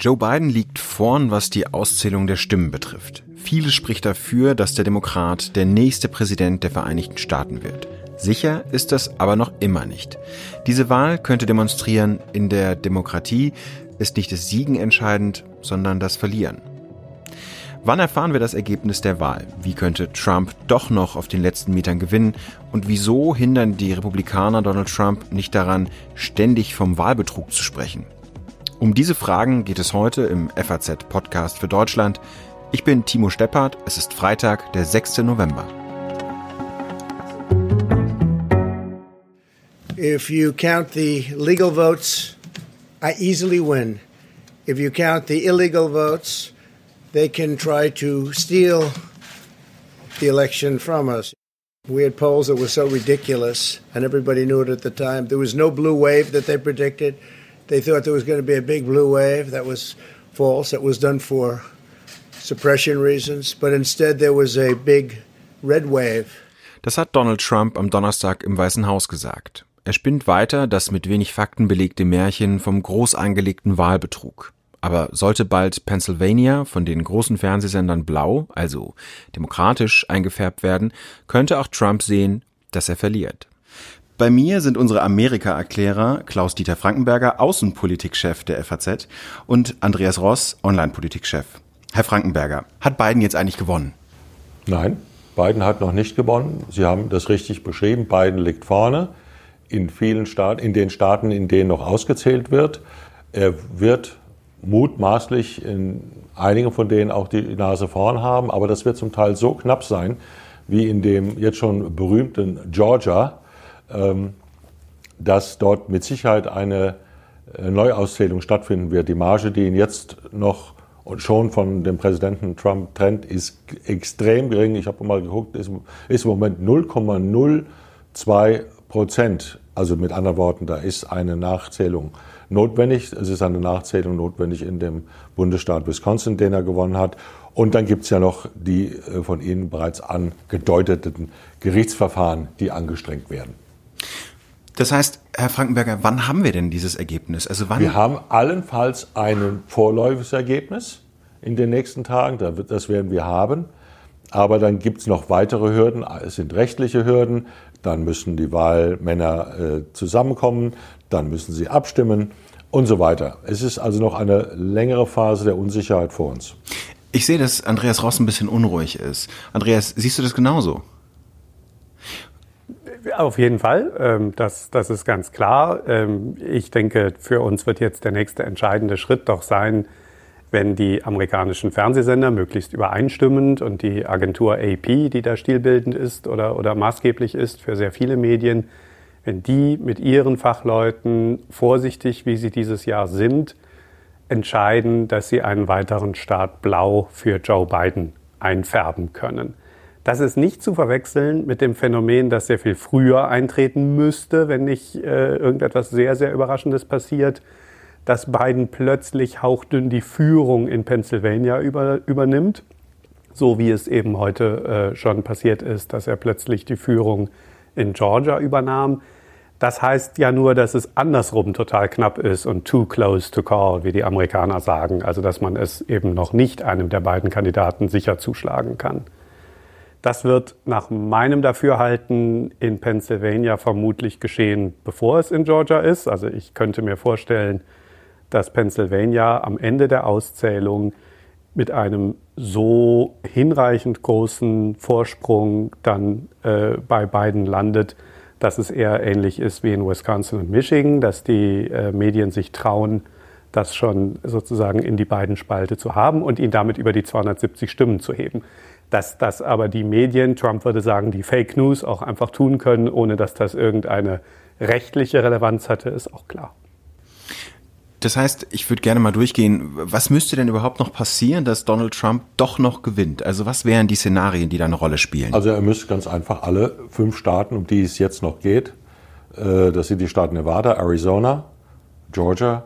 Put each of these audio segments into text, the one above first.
Joe Biden liegt vorn, was die Auszählung der Stimmen betrifft. Vieles spricht dafür, dass der Demokrat der nächste Präsident der Vereinigten Staaten wird. Sicher ist das aber noch immer nicht. Diese Wahl könnte demonstrieren, in der Demokratie ist nicht das Siegen entscheidend, sondern das Verlieren. Wann erfahren wir das Ergebnis der Wahl? Wie könnte Trump doch noch auf den letzten Metern gewinnen? Und wieso hindern die Republikaner Donald Trump nicht daran, ständig vom Wahlbetrug zu sprechen? Um diese Fragen geht es heute im FAZ-Podcast für Deutschland. Ich bin Timo Steppert. Es ist Freitag, der 6. November. If you count the legal votes, I easily win. If you count the illegal votes, they can try to steal the election from us. We had polls that were so ridiculous, and everybody knew it at the time. There was no blue wave that they predicted. They thought there was going to be a big blue wave. That was false. That was done for suppression reasons. But instead, there was a big red wave. Das hat Donald Trump am Donnerstag im Weißen Haus gesagt. Er spinnt weiter das mit wenig Fakten belegte Märchen vom groß angelegten Wahlbetrug. Aber sollte bald Pennsylvania von den großen Fernsehsendern blau, also demokratisch eingefärbt werden, könnte auch Trump sehen, dass er verliert. Bei mir sind unsere Amerika-Erklärer Klaus-Dieter Frankenberger, Außenpolitikchef der FAZ und Andreas Ross, Online-Politikchef. Herr Frankenberger, hat Biden jetzt eigentlich gewonnen? Nein, Biden hat noch nicht gewonnen. Sie haben das richtig beschrieben. Biden liegt vorne in vielen Staaten, in den Staaten, in denen noch ausgezählt wird. Er wird mutmaßlich in einigen von denen auch die Nase vorn haben, aber das wird zum Teil so knapp sein, wie in dem jetzt schon berühmten Georgia, ähm, dass dort mit Sicherheit eine äh, Neuauszählung stattfinden wird. Die Marge, die ihn jetzt noch und schon von dem Präsidenten Trump trennt, ist extrem gering. Ich habe mal geguckt, ist, ist im Moment 0,02 Prozent. Also mit anderen Worten, da ist eine Nachzählung notwendig. Es ist eine Nachzählung notwendig in dem Bundesstaat Wisconsin, den er gewonnen hat. Und dann gibt es ja noch die äh, von Ihnen bereits angedeuteten Gerichtsverfahren, die angestrengt werden. Das heißt, Herr Frankenberger, wann haben wir denn dieses Ergebnis? Also wann? Wir haben allenfalls ein vorläufiges Ergebnis in den nächsten Tagen. Das werden wir haben. Aber dann gibt es noch weitere Hürden. Es sind rechtliche Hürden. Dann müssen die Wahlmänner äh, zusammenkommen. Dann müssen sie abstimmen und so weiter. Es ist also noch eine längere Phase der Unsicherheit vor uns. Ich sehe, dass Andreas Ross ein bisschen unruhig ist. Andreas, siehst du das genauso? Auf jeden Fall, ähm, das, das ist ganz klar. Ähm, ich denke, für uns wird jetzt der nächste entscheidende Schritt doch sein, wenn die amerikanischen Fernsehsender möglichst übereinstimmend und die Agentur AP, die da stilbildend ist oder, oder maßgeblich ist für sehr viele Medien, wenn die mit ihren Fachleuten vorsichtig, wie sie dieses Jahr sind, entscheiden, dass sie einen weiteren Staat blau für Joe Biden einfärben können. Das ist nicht zu verwechseln mit dem Phänomen, das sehr viel früher eintreten müsste, wenn nicht äh, irgendetwas sehr, sehr Überraschendes passiert, dass Biden plötzlich hauchdünn die Führung in Pennsylvania über, übernimmt, so wie es eben heute äh, schon passiert ist, dass er plötzlich die Führung in Georgia übernahm. Das heißt ja nur, dass es andersrum total knapp ist und too close to call, wie die Amerikaner sagen. Also dass man es eben noch nicht einem der beiden Kandidaten sicher zuschlagen kann. Das wird nach meinem Dafürhalten in Pennsylvania vermutlich geschehen, bevor es in Georgia ist. Also ich könnte mir vorstellen, dass Pennsylvania am Ende der Auszählung mit einem so hinreichend großen Vorsprung dann äh, bei beiden landet, dass es eher ähnlich ist wie in Wisconsin und Michigan, dass die äh, Medien sich trauen, das schon sozusagen in die beiden Spalte zu haben und ihn damit über die 270 Stimmen zu heben. Dass das aber die Medien, Trump würde sagen, die Fake News auch einfach tun können, ohne dass das irgendeine rechtliche Relevanz hatte, ist auch klar. Das heißt, ich würde gerne mal durchgehen, was müsste denn überhaupt noch passieren, dass Donald Trump doch noch gewinnt? Also was wären die Szenarien, die da eine Rolle spielen? Also er müsste ganz einfach alle fünf Staaten, um die es jetzt noch geht, äh, das sind die Staaten Nevada, Arizona, Georgia,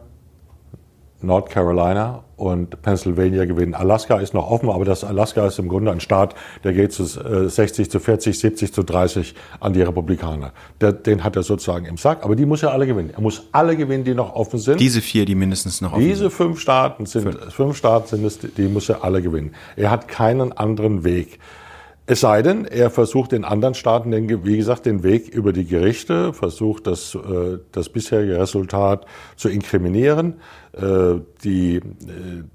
North Carolina und Pennsylvania gewinnen. Alaska ist noch offen, aber das Alaska ist im Grunde ein Staat, der geht zu 60 äh, zu 40, 70 zu 30 an die Republikaner. Der, den hat er sozusagen im Sack, aber die muss er alle gewinnen. Er muss alle gewinnen, die noch offen sind. Diese vier, die mindestens noch offen Diese sind. Diese fünf Staaten sind, fünf. fünf Staaten sind es, die muss er alle gewinnen. Er hat keinen anderen Weg. Es sei denn, er versucht in anderen Staaten, den, wie gesagt, den Weg über die Gerichte, versucht das, äh, das bisherige Resultat zu inkriminieren. Äh, die, äh,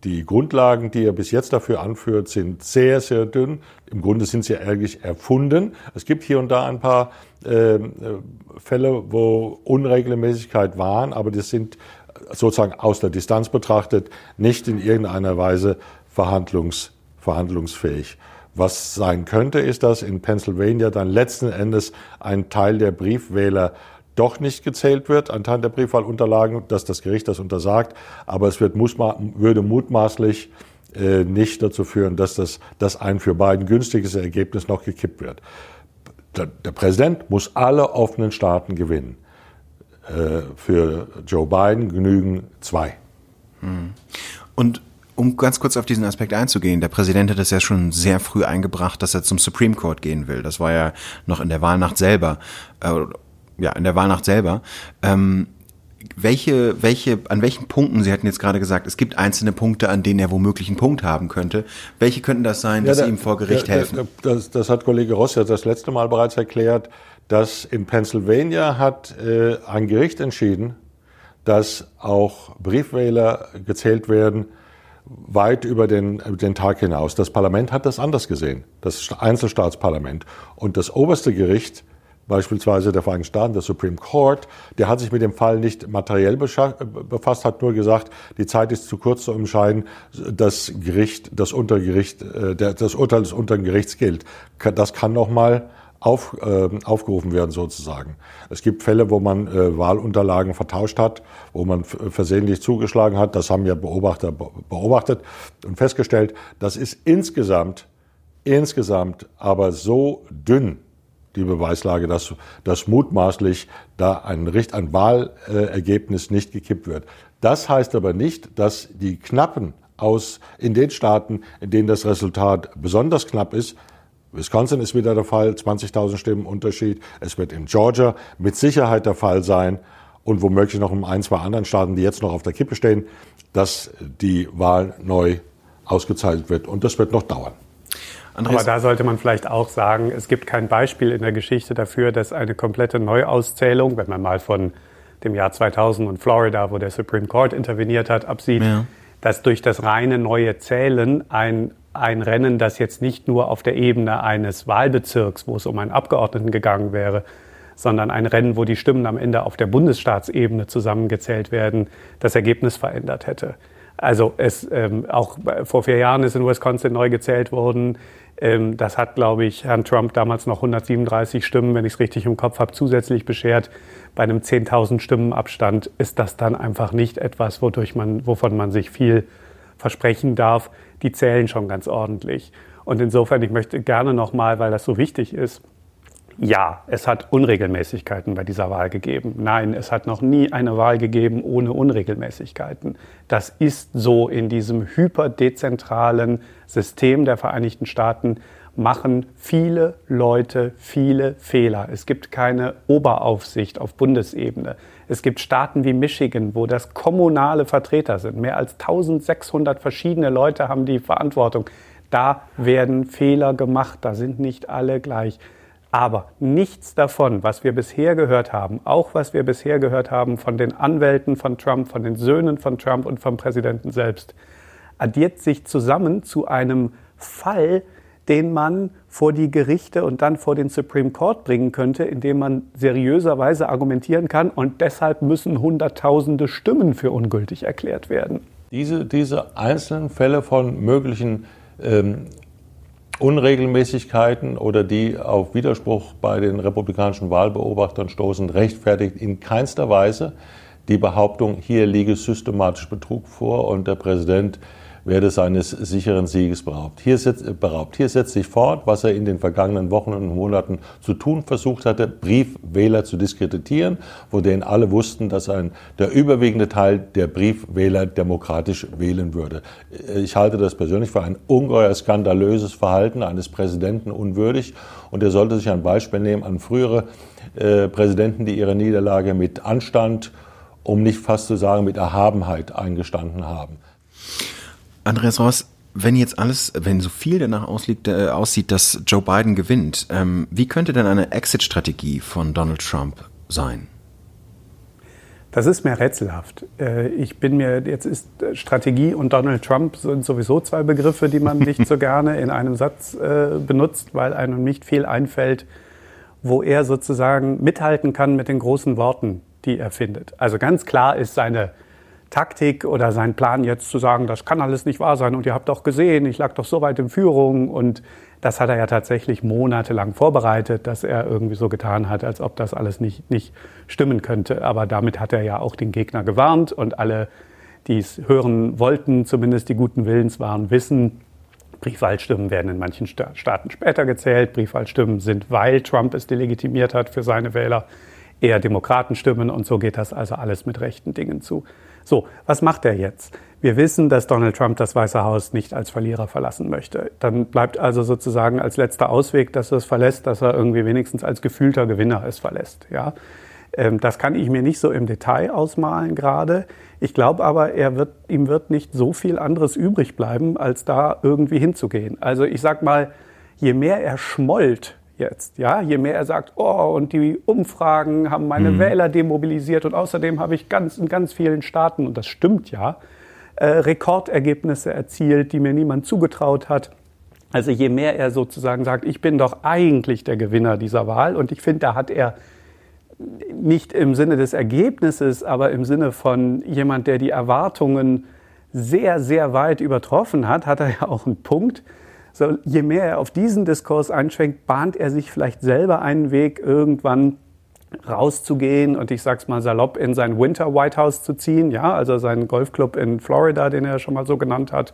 die Grundlagen, die er bis jetzt dafür anführt, sind sehr, sehr dünn. Im Grunde sind sie eigentlich erfunden. Es gibt hier und da ein paar Fälle, wo Unregelmäßigkeit waren, aber das sind sozusagen aus der Distanz betrachtet nicht in irgendeiner Weise verhandlungs, verhandlungsfähig. Was sein könnte, ist, dass in Pennsylvania dann letzten Endes ein Teil der Briefwähler doch nicht gezählt wird anhand der Briefwahlunterlagen, dass das Gericht das untersagt. Aber es wird, würde mutmaßlich äh, nicht dazu führen, dass das, dass ein für beiden günstiges Ergebnis noch gekippt wird. Der, der Präsident muss alle offenen Staaten gewinnen. Äh, für Joe Biden genügen zwei. Hm. Und um ganz kurz auf diesen Aspekt einzugehen, der Präsident hat es ja schon sehr früh eingebracht, dass er zum Supreme Court gehen will. Das war ja noch in der Wahlnacht selber. Ja, in der Wahlnacht selber. Ähm, welche, welche, an welchen Punkten, Sie hatten jetzt gerade gesagt, es gibt einzelne Punkte, an denen er womöglich einen Punkt haben könnte. Welche könnten das sein, dass ja, der, ihm vor Gericht der, helfen? Das, das, hat Kollege Ross ja das letzte Mal bereits erklärt, dass in Pennsylvania hat äh, ein Gericht entschieden, dass auch Briefwähler gezählt werden, weit über den, den Tag hinaus. Das Parlament hat das anders gesehen, das Einzelstaatsparlament. Und das oberste Gericht, beispielsweise der Vereinigten Staaten, der Supreme Court, der hat sich mit dem Fall nicht materiell befasst, hat nur gesagt, die Zeit ist zu kurz zu entscheiden, das Gericht, das Untergericht, äh, das Urteil des unteren Gerichts gilt. Das kann noch mal auf, äh, aufgerufen werden sozusagen. Es gibt Fälle, wo man äh, Wahlunterlagen vertauscht hat, wo man versehentlich zugeschlagen hat. Das haben ja Beobachter beobachtet und festgestellt, das ist insgesamt, insgesamt aber so dünn, die Beweislage, dass, dass mutmaßlich da ein, Richt, ein Wahlergebnis nicht gekippt wird. Das heißt aber nicht, dass die knappen aus in den Staaten, in denen das Resultat besonders knapp ist, Wisconsin ist wieder der Fall, 20.000 Stimmen Unterschied. Es wird in Georgia mit Sicherheit der Fall sein und womöglich noch in ein, zwei anderen Staaten, die jetzt noch auf der Kippe stehen, dass die Wahl neu ausgezahlt wird. Und das wird noch dauern. Andreas. Aber da sollte man vielleicht auch sagen, es gibt kein Beispiel in der Geschichte dafür, dass eine komplette Neuauszählung, wenn man mal von dem Jahr 2000 und Florida, wo der Supreme Court interveniert hat, absieht, ja. dass durch das reine neue Zählen ein ein Rennen, das jetzt nicht nur auf der Ebene eines Wahlbezirks, wo es um einen Abgeordneten gegangen wäre, sondern ein Rennen, wo die Stimmen am Ende auf der Bundesstaatsebene zusammengezählt werden, das Ergebnis verändert hätte. Also es ähm, auch vor vier Jahren ist in Wisconsin neu gezählt worden. Ähm, das hat, glaube ich, Herrn Trump damals noch 137 Stimmen, wenn ich es richtig im Kopf habe, zusätzlich beschert. Bei einem 10.000 Stimmen Abstand ist das dann einfach nicht etwas, wodurch man, wovon man sich viel versprechen darf die zählen schon ganz ordentlich. Und insofern, ich möchte gerne nochmal, weil das so wichtig ist, ja, es hat Unregelmäßigkeiten bei dieser Wahl gegeben. Nein, es hat noch nie eine Wahl gegeben ohne Unregelmäßigkeiten. Das ist so in diesem hyperdezentralen System der Vereinigten Staaten machen viele Leute viele Fehler. Es gibt keine Oberaufsicht auf Bundesebene. Es gibt Staaten wie Michigan, wo das kommunale Vertreter sind. Mehr als 1600 verschiedene Leute haben die Verantwortung. Da werden Fehler gemacht, da sind nicht alle gleich. Aber nichts davon, was wir bisher gehört haben, auch was wir bisher gehört haben von den Anwälten von Trump, von den Söhnen von Trump und vom Präsidenten selbst, addiert sich zusammen zu einem Fall, den man vor die Gerichte und dann vor den Supreme Court bringen könnte, indem man seriöserweise argumentieren kann und deshalb müssen Hunderttausende Stimmen für ungültig erklärt werden. Diese, diese einzelnen Fälle von möglichen ähm, Unregelmäßigkeiten oder die auf Widerspruch bei den republikanischen Wahlbeobachtern stoßen, rechtfertigt in keinster Weise die Behauptung, hier liege systematisch Betrug vor. Und der Präsident werde seines sicheren Sieges beraubt. Hier, setzt, äh, beraubt. Hier setzt sich fort, was er in den vergangenen Wochen und Monaten zu tun versucht hatte, Briefwähler zu diskreditieren, wo denen alle wussten, dass ein, der überwiegende Teil der Briefwähler demokratisch wählen würde. Äh, ich halte das persönlich für ein ungeheuer skandalöses Verhalten eines Präsidenten unwürdig und er sollte sich ein Beispiel nehmen an frühere äh, Präsidenten, die ihre Niederlage mit Anstand, um nicht fast zu sagen mit Erhabenheit eingestanden haben. Andreas Ross, wenn jetzt alles, wenn so viel danach ausliegt, äh, aussieht, dass Joe Biden gewinnt, ähm, wie könnte denn eine Exit-Strategie von Donald Trump sein? Das ist mir rätselhaft. Äh, ich bin mir, jetzt ist Strategie und Donald Trump sind sowieso zwei Begriffe, die man nicht so gerne in einem Satz äh, benutzt, weil einem nicht viel einfällt, wo er sozusagen mithalten kann mit den großen Worten, die er findet. Also ganz klar ist seine Taktik oder sein Plan jetzt zu sagen, das kann alles nicht wahr sein und ihr habt doch gesehen, ich lag doch so weit in Führung und das hat er ja tatsächlich monatelang vorbereitet, dass er irgendwie so getan hat, als ob das alles nicht, nicht stimmen könnte. Aber damit hat er ja auch den Gegner gewarnt und alle, die es hören wollten, zumindest die guten Willens waren, wissen, Briefwahlstimmen werden in manchen Staaten später gezählt. Briefwahlstimmen sind, weil Trump es delegitimiert hat für seine Wähler, eher Demokratenstimmen und so geht das also alles mit rechten Dingen zu. So, was macht er jetzt? Wir wissen, dass Donald Trump das Weiße Haus nicht als Verlierer verlassen möchte. Dann bleibt also sozusagen als letzter Ausweg, dass er es verlässt, dass er irgendwie wenigstens als gefühlter Gewinner es verlässt. Ja? Ähm, das kann ich mir nicht so im Detail ausmalen gerade. Ich glaube aber, er wird, ihm wird nicht so viel anderes übrig bleiben, als da irgendwie hinzugehen. Also ich sag mal, je mehr er schmollt jetzt. Ja, je mehr er sagt, oh, und die Umfragen haben meine mhm. Wähler demobilisiert und außerdem habe ich ganz in ganz vielen Staaten, und das stimmt ja, äh, Rekordergebnisse erzielt, die mir niemand zugetraut hat. Also je mehr er sozusagen sagt, ich bin doch eigentlich der Gewinner dieser Wahl und ich finde, da hat er nicht im Sinne des Ergebnisses, aber im Sinne von jemand, der die Erwartungen sehr, sehr weit übertroffen hat, hat er ja auch einen Punkt, so, je mehr er auf diesen Diskurs einschwenkt, bahnt er sich vielleicht selber einen Weg, irgendwann rauszugehen und ich sag's mal salopp in sein Winter White House zu ziehen, ja, also seinen Golfclub in Florida, den er schon mal so genannt hat,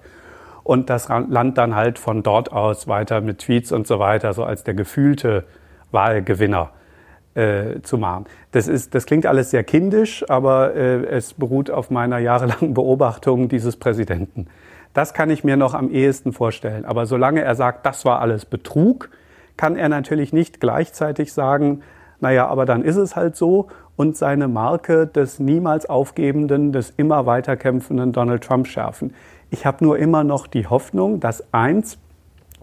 und das Land dann halt von dort aus weiter mit Tweets und so weiter, so als der gefühlte Wahlgewinner äh, zu machen. Das, ist, das klingt alles sehr kindisch, aber äh, es beruht auf meiner jahrelangen Beobachtung dieses Präsidenten. Das kann ich mir noch am ehesten vorstellen. Aber solange er sagt, das war alles Betrug, kann er natürlich nicht gleichzeitig sagen, naja, aber dann ist es halt so und seine Marke des niemals aufgebenden, des immer weiterkämpfenden Donald Trump schärfen. Ich habe nur immer noch die Hoffnung, dass eins,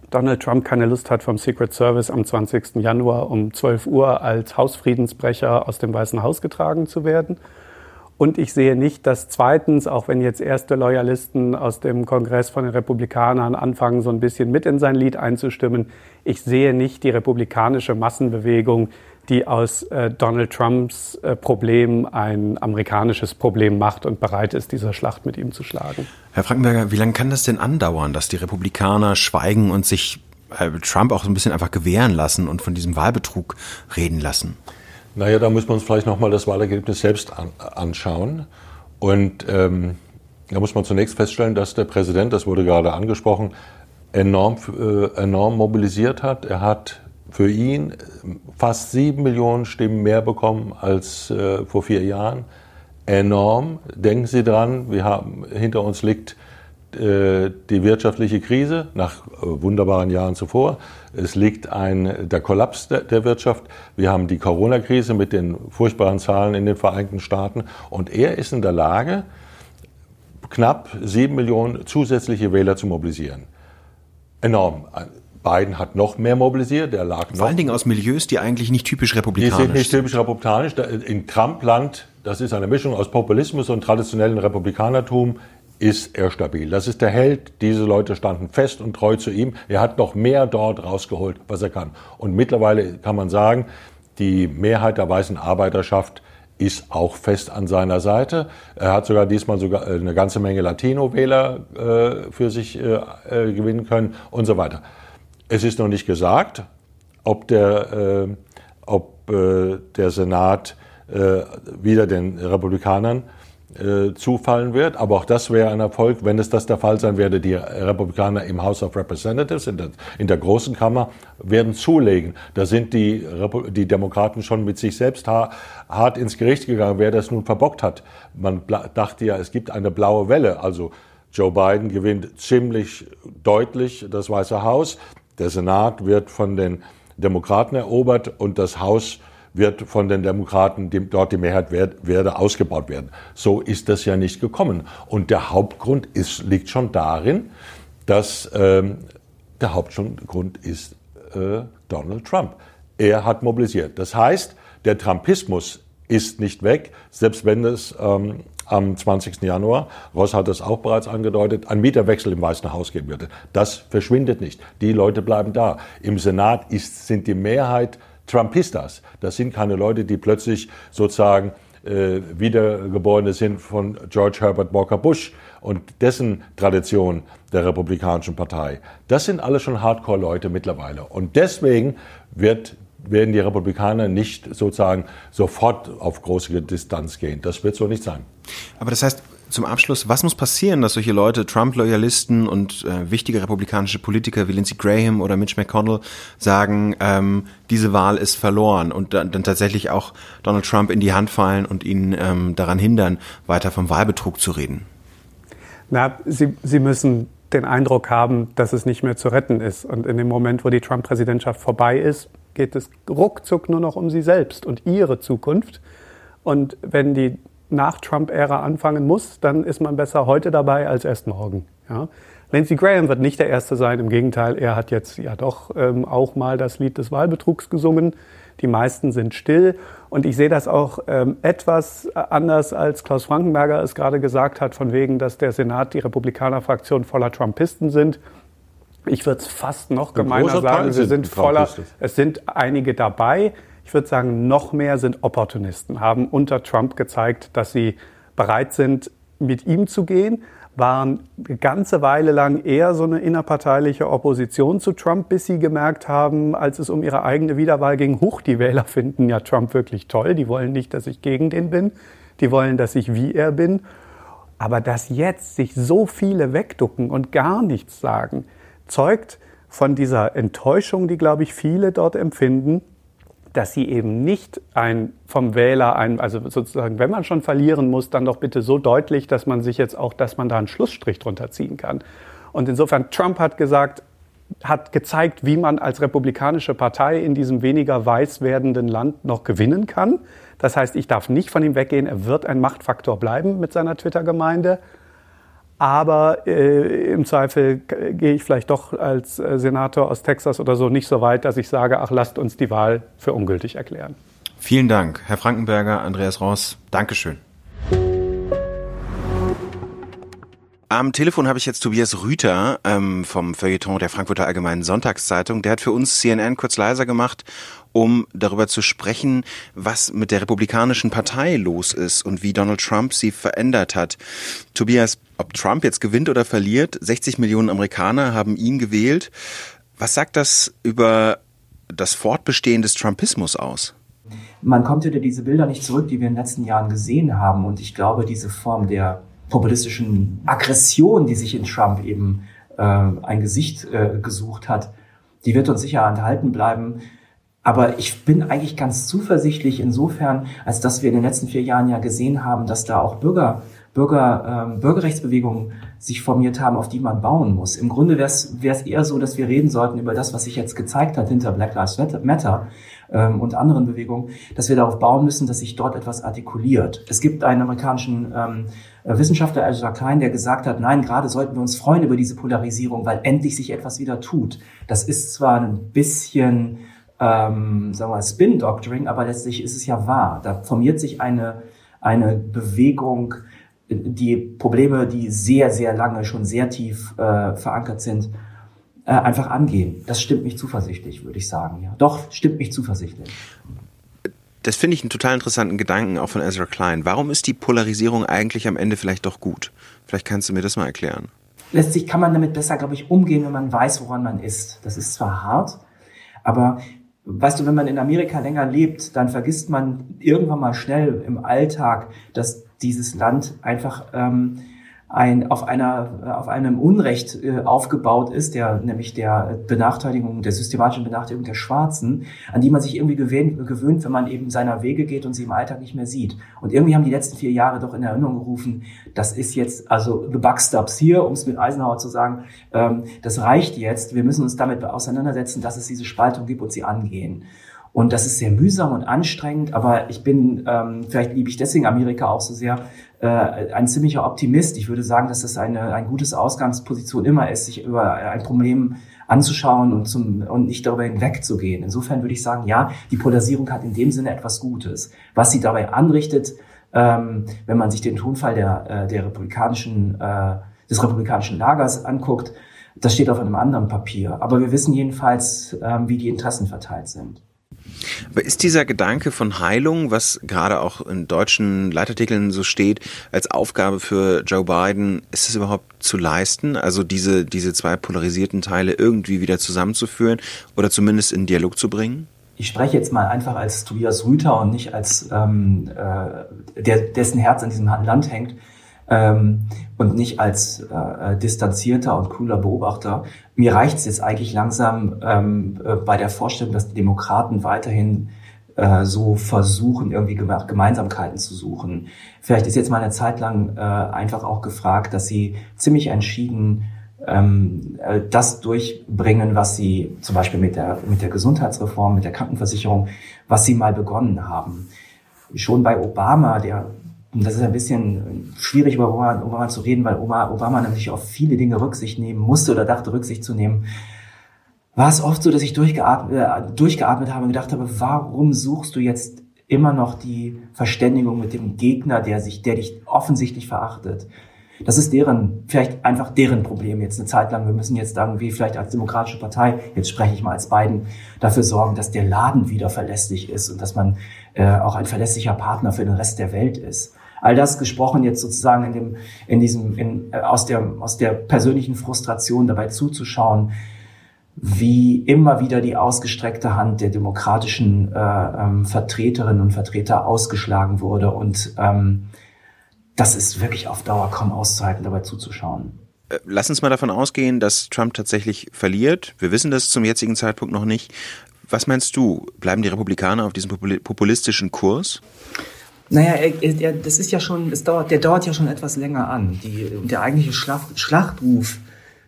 Donald Trump keine Lust hat, vom Secret Service am 20. Januar um 12 Uhr als Hausfriedensbrecher aus dem Weißen Haus getragen zu werden. Und ich sehe nicht, dass zweitens, auch wenn jetzt erste Loyalisten aus dem Kongress von den Republikanern anfangen, so ein bisschen mit in sein Lied einzustimmen, ich sehe nicht die republikanische Massenbewegung, die aus äh, Donald Trumps äh, Problem ein amerikanisches Problem macht und bereit ist, diese Schlacht mit ihm zu schlagen. Herr Frankenberger, wie lange kann das denn andauern, dass die Republikaner schweigen und sich äh, Trump auch so ein bisschen einfach gewähren lassen und von diesem Wahlbetrug reden lassen? Naja, da muss man uns vielleicht nochmal das Wahlergebnis selbst an, anschauen. Und ähm, da muss man zunächst feststellen, dass der Präsident, das wurde gerade angesprochen, enorm, äh, enorm mobilisiert hat. Er hat für ihn fast sieben Millionen Stimmen mehr bekommen als äh, vor vier Jahren. Enorm. Denken Sie dran, wir haben, hinter uns liegt äh, die wirtschaftliche Krise nach äh, wunderbaren Jahren zuvor. Es liegt ein, der Kollaps der, der Wirtschaft. Wir haben die Corona-Krise mit den furchtbaren Zahlen in den Vereinigten Staaten. Und er ist in der Lage, knapp sieben Millionen zusätzliche Wähler zu mobilisieren. Enorm. Biden hat noch mehr mobilisiert. Der lag Vor allen Dingen aus Milieus, die eigentlich nicht typisch republikanisch sind. Die sind nicht typisch republikanisch. In Trump-Land, das ist eine Mischung aus Populismus und traditionellem Republikanertum, ist er stabil. Das ist der Held. Diese Leute standen fest und treu zu ihm. Er hat noch mehr dort rausgeholt, was er kann. Und mittlerweile kann man sagen, die Mehrheit der weißen Arbeiterschaft ist auch fest an seiner Seite. Er hat sogar diesmal sogar äh, eine ganze Menge Latino-Wähler äh, für sich äh, äh, gewinnen können und so weiter. Es ist noch nicht gesagt, ob der, äh, ob, äh, der Senat wieder den Republikanern äh, zufallen wird. Aber auch das wäre ein Erfolg, wenn es das der Fall sein werde. Die Republikaner im House of Representatives, in der, in der großen Kammer, werden zulegen. Da sind die, die Demokraten schon mit sich selbst hart ins Gericht gegangen, wer das nun verbockt hat. Man dachte ja, es gibt eine blaue Welle. Also Joe Biden gewinnt ziemlich deutlich das Weiße Haus. Der Senat wird von den Demokraten erobert und das Haus wird von den Demokraten die, dort die Mehrheit werd, werde ausgebaut werden. So ist das ja nicht gekommen. Und der Hauptgrund ist, liegt schon darin, dass ähm, der Hauptgrund ist äh, Donald Trump. Er hat mobilisiert. Das heißt, der Trumpismus ist nicht weg, selbst wenn es ähm, am 20. Januar, Ross hat das auch bereits angedeutet, ein Mieterwechsel im Weißen Haus geben würde. Das verschwindet nicht. Die Leute bleiben da. Im Senat ist, sind die Mehrheit Trumpistas. Das sind keine Leute, die plötzlich sozusagen äh, Wiedergeborene sind von George Herbert Walker Bush und dessen Tradition der Republikanischen Partei. Das sind alle schon Hardcore-Leute mittlerweile. Und deswegen wird, werden die Republikaner nicht sozusagen sofort auf große Distanz gehen. Das wird so nicht sein. Aber das heißt, zum Abschluss, was muss passieren, dass solche Leute, Trump-Loyalisten und äh, wichtige republikanische Politiker wie Lindsey Graham oder Mitch McConnell sagen, ähm, diese Wahl ist verloren und dann, dann, tatsächlich auch Donald Trump in die Hand fallen und ihn ähm, daran hindern, weiter vom Wahlbetrug zu reden? Na, Sie, Sie müssen den Eindruck haben, dass es nicht mehr zu retten ist. Und in dem Moment, wo die Trump-Präsidentschaft vorbei ist, geht es ruckzuck nur noch um Sie selbst und Ihre Zukunft. Und wenn die nach Trump-Ära anfangen muss, dann ist man besser heute dabei als erst morgen. Ja. Lindsey Graham wird nicht der Erste sein, im Gegenteil, er hat jetzt ja doch ähm, auch mal das Lied des Wahlbetrugs gesungen. Die meisten sind still. Und ich sehe das auch ähm, etwas anders, als Klaus Frankenberger es gerade gesagt hat, von wegen, dass der Senat, die Republikaner-Fraktion voller Trumpisten sind. Ich würde es fast noch gemeiner sagen, wir sind voller, es sind einige dabei, ich würde sagen, noch mehr sind Opportunisten, haben unter Trump gezeigt, dass sie bereit sind, mit ihm zu gehen, waren eine ganze Weile lang eher so eine innerparteiliche Opposition zu Trump, bis sie gemerkt haben, als es um ihre eigene Wiederwahl ging, huch, die Wähler finden ja Trump wirklich toll, die wollen nicht, dass ich gegen den bin, die wollen, dass ich wie er bin. Aber dass jetzt sich so viele wegducken und gar nichts sagen, zeugt von dieser Enttäuschung, die, glaube ich, viele dort empfinden, dass sie eben nicht ein vom Wähler ein, also sozusagen, wenn man schon verlieren muss, dann doch bitte so deutlich, dass man sich jetzt auch, dass man da einen Schlussstrich drunter ziehen kann. Und insofern, Trump hat gesagt, hat gezeigt, wie man als republikanische Partei in diesem weniger weiß werdenden Land noch gewinnen kann. Das heißt, ich darf nicht von ihm weggehen. Er wird ein Machtfaktor bleiben mit seiner Twitter-Gemeinde. Aber äh, im Zweifel gehe ich vielleicht doch als äh, Senator aus Texas oder so nicht so weit, dass ich sage, ach, lasst uns die Wahl für ungültig erklären. Vielen Dank, Herr Frankenberger, Andreas Ross. Dankeschön. Am Telefon habe ich jetzt Tobias Rüter ähm, vom Feuilleton der Frankfurter Allgemeinen Sonntagszeitung. Der hat für uns CNN kurz leiser gemacht, um darüber zu sprechen, was mit der Republikanischen Partei los ist und wie Donald Trump sie verändert hat. Tobias, ob Trump jetzt gewinnt oder verliert, 60 Millionen Amerikaner haben ihn gewählt. Was sagt das über das Fortbestehen des Trumpismus aus? Man kommt hinter diese Bilder nicht zurück, die wir in den letzten Jahren gesehen haben. Und ich glaube, diese Form der populistischen Aggression, die sich in Trump eben äh, ein Gesicht äh, gesucht hat, die wird uns sicher enthalten bleiben. Aber ich bin eigentlich ganz zuversichtlich insofern, als dass wir in den letzten vier Jahren ja gesehen haben, dass da auch Bürger, Bürger, ähm, Bürgerrechtsbewegungen sich formiert haben, auf die man bauen muss. Im Grunde wäre es eher so, dass wir reden sollten über das, was sich jetzt gezeigt hat hinter Black Lives Matter ähm, und anderen Bewegungen, dass wir darauf bauen müssen, dass sich dort etwas artikuliert. Es gibt einen amerikanischen ähm, Wissenschaftler, Ezra Klein, der gesagt hat, nein, gerade sollten wir uns freuen über diese Polarisierung, weil endlich sich etwas wieder tut. Das ist zwar ein bisschen ähm, sagen wir mal, Spin-Doctoring, aber letztlich ist es ja wahr. Da formiert sich eine, eine Bewegung, die Probleme, die sehr, sehr lange schon sehr tief äh, verankert sind, äh, einfach angehen. Das stimmt mich zuversichtlich, würde ich sagen. Ja. Doch, stimmt mich zuversichtlich. Das finde ich einen total interessanten Gedanken auch von Ezra Klein. Warum ist die Polarisierung eigentlich am Ende vielleicht doch gut? Vielleicht kannst du mir das mal erklären. Letztlich kann man damit besser, glaube ich, umgehen, wenn man weiß, woran man ist. Das ist zwar hart, aber weißt du, wenn man in Amerika länger lebt, dann vergisst man irgendwann mal schnell im Alltag, dass dieses Land einfach ähm, ein, auf, einer, auf einem Unrecht äh, aufgebaut ist, der, nämlich der Benachteiligung, der systematischen Benachteiligung der Schwarzen, an die man sich irgendwie gewöhnt, gewöhnt, wenn man eben seiner Wege geht und sie im Alltag nicht mehr sieht. Und irgendwie haben die letzten vier Jahre doch in Erinnerung gerufen, das ist jetzt, also the buck stops here, um es mit Eisenhower zu sagen, ähm, das reicht jetzt, wir müssen uns damit auseinandersetzen, dass es diese Spaltung gibt und sie angehen. Und das ist sehr mühsam und anstrengend, aber ich bin, ähm, vielleicht liebe ich deswegen Amerika auch so sehr, äh, ein ziemlicher Optimist. Ich würde sagen, dass das eine ein gutes Ausgangsposition immer ist, sich über ein Problem anzuschauen und, zum, und nicht darüber hinwegzugehen. Insofern würde ich sagen, ja, die Polarisierung hat in dem Sinne etwas Gutes. Was sie dabei anrichtet, ähm, wenn man sich den Tonfall der, äh, der republikanischen, äh, des republikanischen Lagers anguckt, das steht auf einem anderen Papier. Aber wir wissen jedenfalls, ähm, wie die Interessen verteilt sind. Aber ist dieser Gedanke von Heilung, was gerade auch in deutschen Leitartikeln so steht, als Aufgabe für Joe Biden, ist es überhaupt zu leisten? Also diese, diese zwei polarisierten Teile irgendwie wieder zusammenzuführen oder zumindest in Dialog zu bringen? Ich spreche jetzt mal einfach als Tobias Rüther und nicht als ähm, äh, der, dessen Herz an diesem Land hängt ähm, und nicht als äh, distanzierter und cooler Beobachter. Mir reicht es jetzt eigentlich langsam ähm, äh, bei der Vorstellung, dass die Demokraten weiterhin äh, so versuchen, irgendwie Gemeinsamkeiten zu suchen. Vielleicht ist jetzt mal eine Zeit lang äh, einfach auch gefragt, dass sie ziemlich entschieden ähm, äh, das durchbringen, was sie zum Beispiel mit der, mit der Gesundheitsreform, mit der Krankenversicherung, was sie mal begonnen haben. Schon bei Obama, der und das ist ein bisschen schwierig, über Obama, Obama zu reden, weil Obama natürlich auf viele Dinge Rücksicht nehmen musste oder dachte, Rücksicht zu nehmen. War es oft so, dass ich durchgeatmet, äh, durchgeatmet habe und gedacht habe, warum suchst du jetzt immer noch die Verständigung mit dem Gegner, der sich, der dich offensichtlich verachtet? Das ist deren, vielleicht einfach deren Problem jetzt eine Zeit lang. Wir müssen jetzt irgendwie vielleicht als demokratische Partei, jetzt spreche ich mal als beiden, dafür sorgen, dass der Laden wieder verlässlich ist und dass man äh, auch ein verlässlicher Partner für den Rest der Welt ist. All das gesprochen jetzt sozusagen in dem, in diesem, in, äh, aus der, aus der persönlichen Frustration dabei zuzuschauen, wie immer wieder die ausgestreckte Hand der demokratischen äh, ähm, Vertreterinnen und Vertreter ausgeschlagen wurde. Und ähm, das ist wirklich auf Dauer kaum auszuhalten, dabei zuzuschauen. Äh, lass uns mal davon ausgehen, dass Trump tatsächlich verliert. Wir wissen das zum jetzigen Zeitpunkt noch nicht. Was meinst du? Bleiben die Republikaner auf diesem populistischen Kurs? Naja, das ist ja schon, es dauert, der dauert ja schon etwas länger an. Die, der eigentliche Schlacht, Schlachtruf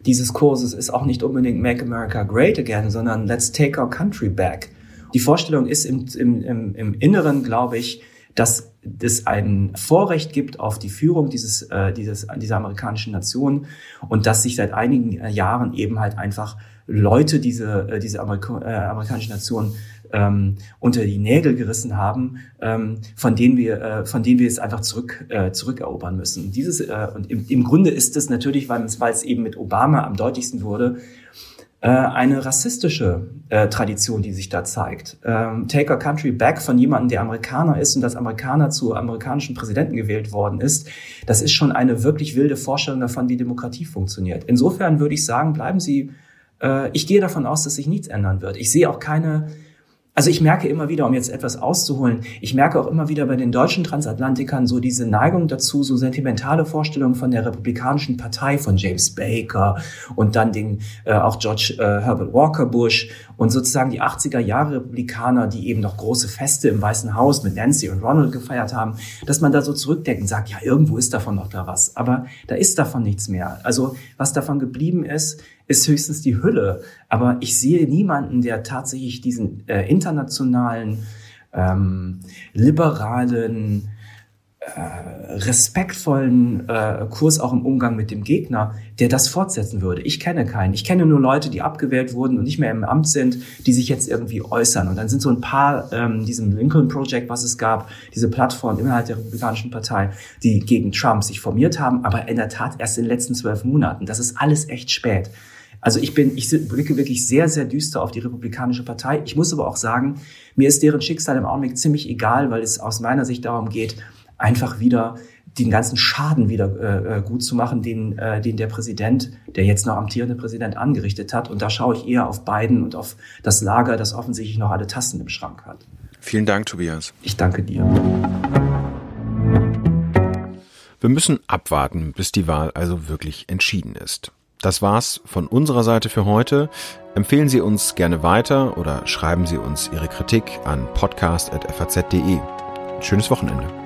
dieses Kurses ist auch nicht unbedingt Make America Great Again, sondern Let's Take Our Country Back. Die Vorstellung ist im, im, im, im Inneren, glaube ich, dass es ein Vorrecht gibt auf die Führung dieses, äh, dieses, dieser amerikanischen Nation und dass sich seit einigen äh, Jahren eben halt einfach Leute diese, äh, diese Amerika äh, amerikanische Nation ähm, unter die Nägel gerissen haben, ähm, von denen wir, äh, von denen wir es einfach zurück, äh, zurückerobern müssen. Dieses, äh, und im, im Grunde ist es natürlich, weil es eben mit Obama am deutlichsten wurde, äh, eine rassistische äh, Tradition, die sich da zeigt. Ähm, Take a Country Back von jemandem, der Amerikaner ist und als Amerikaner zu amerikanischen Präsidenten gewählt worden ist, das ist schon eine wirklich wilde Vorstellung davon, wie Demokratie funktioniert. Insofern würde ich sagen, bleiben Sie, äh, ich gehe davon aus, dass sich nichts ändern wird. Ich sehe auch keine also ich merke immer wieder, um jetzt etwas auszuholen, ich merke auch immer wieder bei den deutschen Transatlantikern so diese Neigung dazu, so sentimentale Vorstellungen von der Republikanischen Partei, von James Baker und dann den äh, auch George äh, Herbert Walker Bush und sozusagen die 80er Jahre Republikaner, die eben noch große Feste im Weißen Haus mit Nancy und Ronald gefeiert haben, dass man da so zurückdenkt und sagt, ja, irgendwo ist davon noch da was. Aber da ist davon nichts mehr. Also was davon geblieben ist, ist höchstens die Hülle. Aber ich sehe niemanden, der tatsächlich diesen äh, internationalen, ähm, liberalen, respektvollen äh, Kurs auch im Umgang mit dem Gegner, der das fortsetzen würde. Ich kenne keinen. Ich kenne nur Leute, die abgewählt wurden und nicht mehr im Amt sind, die sich jetzt irgendwie äußern. Und dann sind so ein paar, ähm, diesem Lincoln Project, was es gab, diese Plattform innerhalb der Republikanischen Partei, die gegen Trump sich formiert haben, aber in der Tat erst in den letzten zwölf Monaten. Das ist alles echt spät. Also ich bin, ich blicke wirklich sehr, sehr düster auf die Republikanische Partei. Ich muss aber auch sagen, mir ist deren Schicksal im Augenblick ziemlich egal, weil es aus meiner Sicht darum geht, einfach wieder den ganzen Schaden wieder äh, äh, gut zu machen, den, äh, den der Präsident, der jetzt noch amtierende Präsident angerichtet hat. Und da schaue ich eher auf Biden und auf das Lager, das offensichtlich noch alle Tasten im Schrank hat. Vielen Dank, Tobias. Ich danke dir. Wir müssen abwarten, bis die Wahl also wirklich entschieden ist. Das war's von unserer Seite für heute. Empfehlen Sie uns gerne weiter oder schreiben Sie uns Ihre Kritik an podcast.faz.de. Schönes Wochenende.